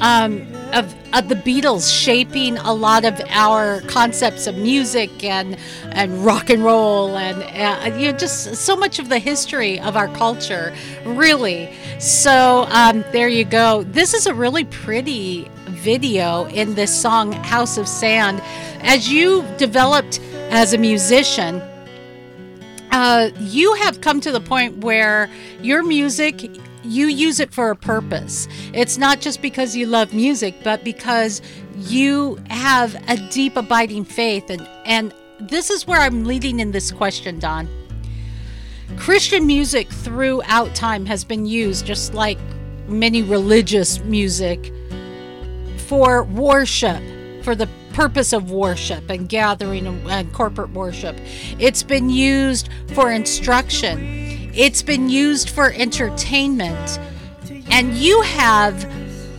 um, of, of the Beatles shaping a lot of our concepts of music and and rock and roll and uh, you know just so much of the history of our culture, really. So um, there you go. This is a really pretty video in this song "House of Sand." As you developed as a musician, uh, you have come to the point where your music you use it for a purpose. It's not just because you love music but because you have a deep abiding faith. And and this is where i'm leading in this question don. Christian music throughout time has been used just like many religious music for worship for the purpose of worship and gathering and, corporate worship. It's been used for instruction. It's been used for entertainment. And you have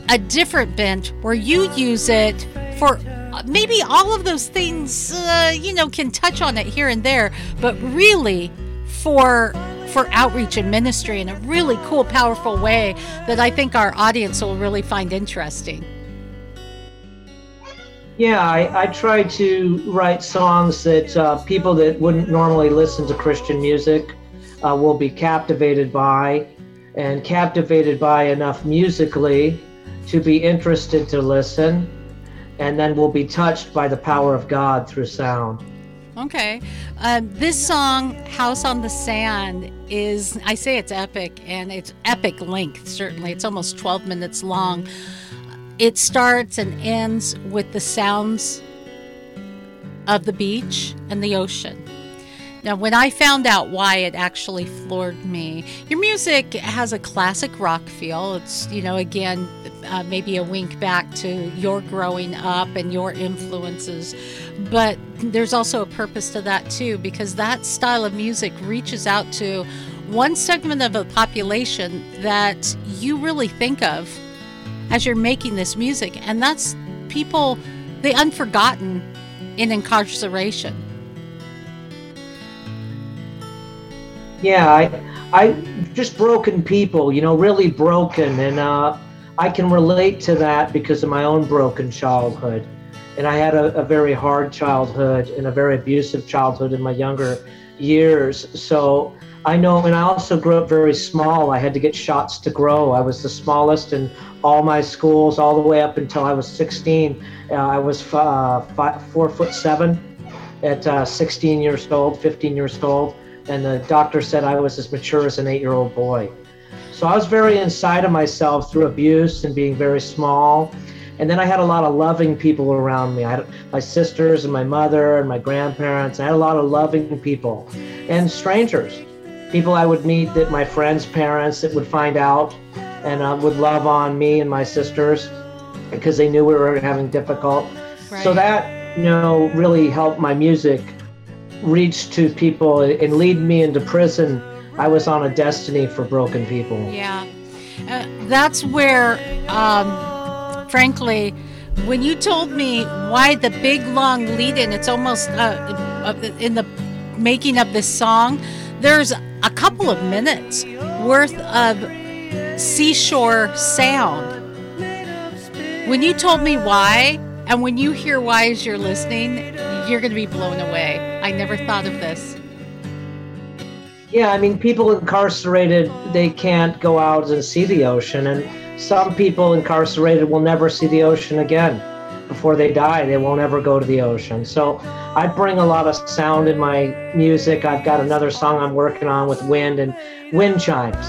a different bent where you use it for maybe all of those things, uh, you know, can touch on it here and there, but really for for outreach and ministry in a really cool, powerful way that I think our audience will really find interesting. Yeah, I, I try to write songs that uh, people that wouldn't normally listen to Christian music uh, will be captivated by, and captivated by enough musically to be interested to listen. and then we'll be touched by the power of God through sound. Okay. Um, this song, House on the Sand, is, I say it's epic, and it's epic length, certainly. It's almost 12 minutes long. It starts and ends with the sounds of the beach and the ocean. Now, when I found out why, it actually floored me. Your music has a classic rock feel. It's, you know, again, uh, maybe a wink back to your growing up and your influences. But there's also a purpose to that, too, because that style of music reaches out to one segment of the population that you really think of as you're making this music, and that's people, the unforgotten in incarceration. Yeah, I, I just broken people, you know, really broken, and uh, I can relate to that because of my own broken childhood. And I had a, a very hard childhood and a very abusive childhood in my younger years. So I know, and I also grew up very small. I had to get shots to grow. I was the smallest in all my schools, all the way up until I was 16. Uh, I was uh, five, four foot seven at uh, 16 years old, 15 years old and the doctor said I was as mature as an eight year old boy. So I was very inside of myself through abuse and being very small. And then I had a lot of loving people around me. I had my sisters and my mother and my grandparents. I had a lot of loving people and strangers, people I would meet that my friends' parents that would find out and uh, would love on me and my sisters because they knew we were having difficult. Right. So that, you know, really helped my music reach to people and lead me into prison, I was on a destiny for broken people. Yeah. Uh, that's where, um, frankly, when you told me why the big long lead in, it's almost uh, in the making of this song, there's a couple of minutes worth of seashore sound. When you told me why, and when you hear why as you're listening, you're going to be blown away. I never thought of this. Yeah, I mean, people incarcerated, they can't go out and see the ocean. And some people incarcerated will never see the ocean again. Before they die, they won't ever go to the ocean. So I bring a lot of sound in my music. I've got another song I'm working on with wind and wind chimes.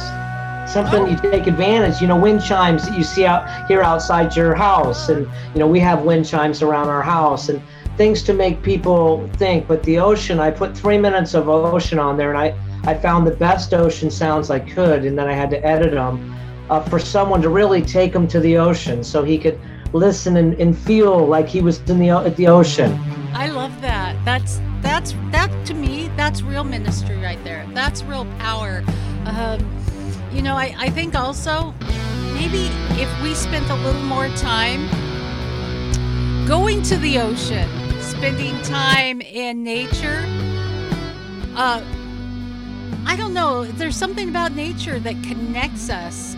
Something you take advantage, you know, wind chimes that you see out here outside your house. And, you know, we have wind chimes around our house. And things to make people think. But the ocean, I put three minutes of ocean on there, and I, I found the best ocean sounds I could, and then I had to edit them uh, for someone to really take him to the ocean so he could listen and, and feel like he was in the at the ocean. I love that. That's that's that to me. That's real ministry right there. That's real power. Um, you know, I, I think also maybe if we spent a little more time going to the ocean spending time in nature. Uh, I don't know. There's something about nature that connects us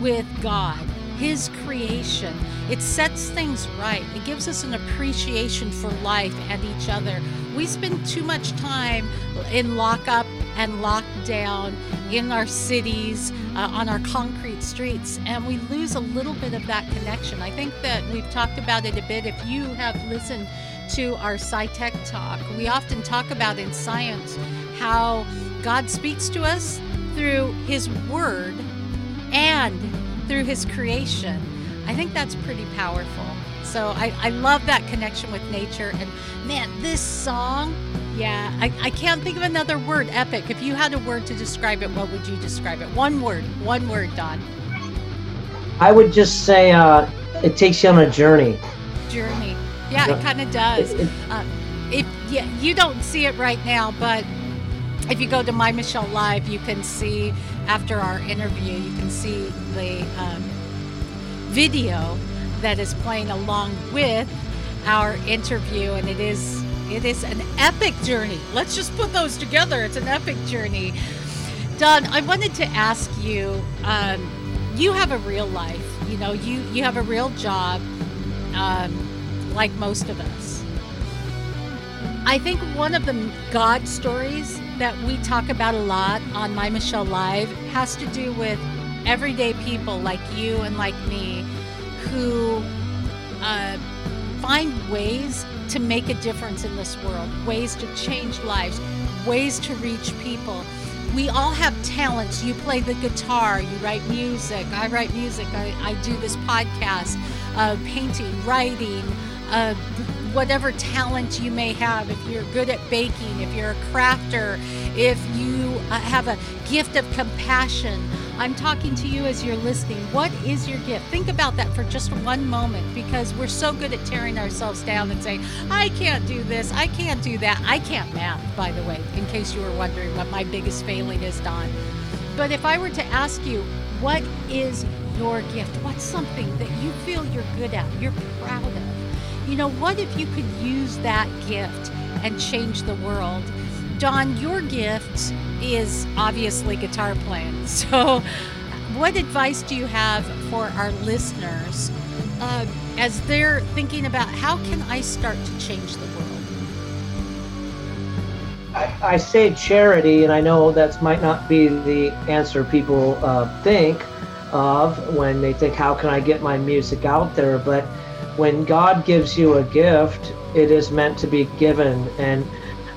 with God, His creation. It sets things right. It gives us an appreciation for life and each other. We spend too much time in lockup and lockdown in our cities, uh, on our concrete streets, and we lose a little bit of that connection. I think that we've talked about it a bit. If you have listened to our SciTech talk. We often talk about in science how God speaks to us through His Word and through His creation. I think that's pretty powerful. So I, I love that connection with nature. And man, this song, yeah, I, I can't think of another word. Epic. If you had a word to describe it, what would you describe it? One word. One word, Don. I would just say uh, it takes you on a journey. Journey. Yeah, it kind of does. Uh, if yeah, you don't see it right now, but if you go to My Michelle Live, you can see after our interview, you can see the um, video that is playing along with our interview, and it is it is an epic journey. Let's just put those together. It's an epic journey. Don, I wanted to ask you. Um, you have a real life. You know, you you have a real job. Um, like most of us. I think one of the God stories that we talk about a lot on My Michelle Live has to do with everyday people like you and like me who uh, find ways to make a difference in this world, ways to change lives, ways to reach people. We all have talents. You play the guitar, you write music, I write music, I, I do this podcast, uh, painting, writing, uh, whatever talent you may have. If you're good at baking, if you're a crafter, if you uh, have a gift of compassion. I'm talking to you as you're listening. What is your gift? Think about that for just one moment because we're so good at tearing ourselves down and saying, I can't do this, I can't do that. I can't math, by the way, in case you were wondering what my biggest failing is, Don. But if I were to ask you, what is your gift? What's something that you feel you're good at, you're proud of? You know, what if you could use that gift and change the world? Don, your gift is obviously guitar playing. [laughs] So, what advice do you have for our listeners uh, as they're thinking about how can I start to change the world? I, I say charity, and I know that might not be the answer people uh, think of when they think, how can I get my music out there? But when God gives you a gift, it is meant to be given. And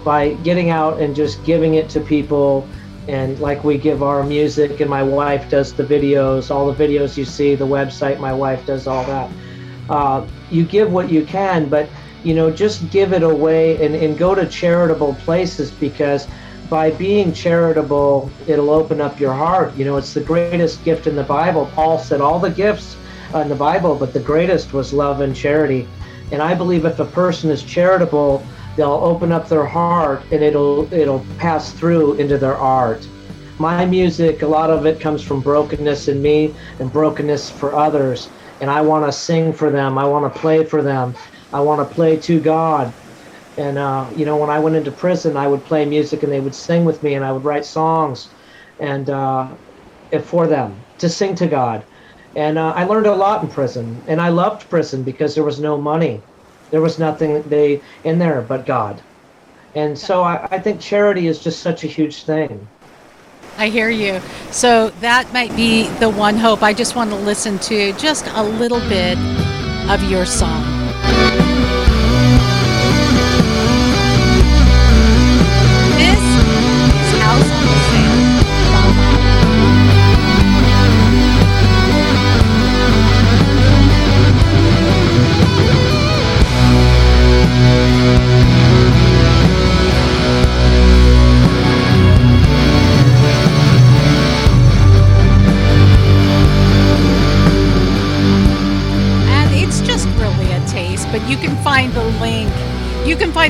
by getting out and just giving it to people, and like we give our music, and my wife does the videos, all the videos you see, the website, my wife does all that. Uh, you give what you can, but you know, just give it away and, and go to charitable places because by being charitable, it'll open up your heart. You know, it's the greatest gift in the Bible. Paul said all the gifts in the Bible, but the greatest was love and charity. And I believe if a person is charitable, they'll open up their heart and it'll it'll pass through into their art. My music, a lot of it comes from brokenness in me and brokenness for others. And I want to sing for them. I want to play for them. I want to play to God. And, uh, you know, when I went into prison, I would play music and they would sing with me and I would write songs and uh, for them to sing to God. And uh, I learned a lot in prison. And I loved prison because there was no money. There was nothing they in there but God. And so I, I think charity is just such a huge thing. I hear you. So that might be the one hope. I just want to listen to just a little bit of your song.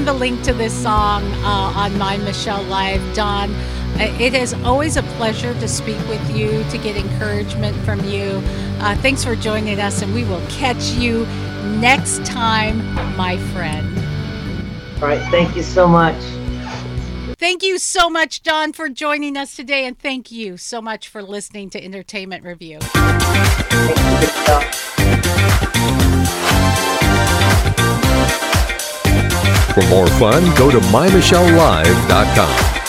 Find the link to this song uh, on My Michelle Live. Don, uh, it is always a pleasure to speak with you, to get encouragement from you. Uh, thanks for joining us, and we will catch you next time, my friend. All right. Thank you so much. Thank you so much, Don, for joining us today, and thank you so much for listening to Entertainment Review. For more fun, go to mymichellelive.com.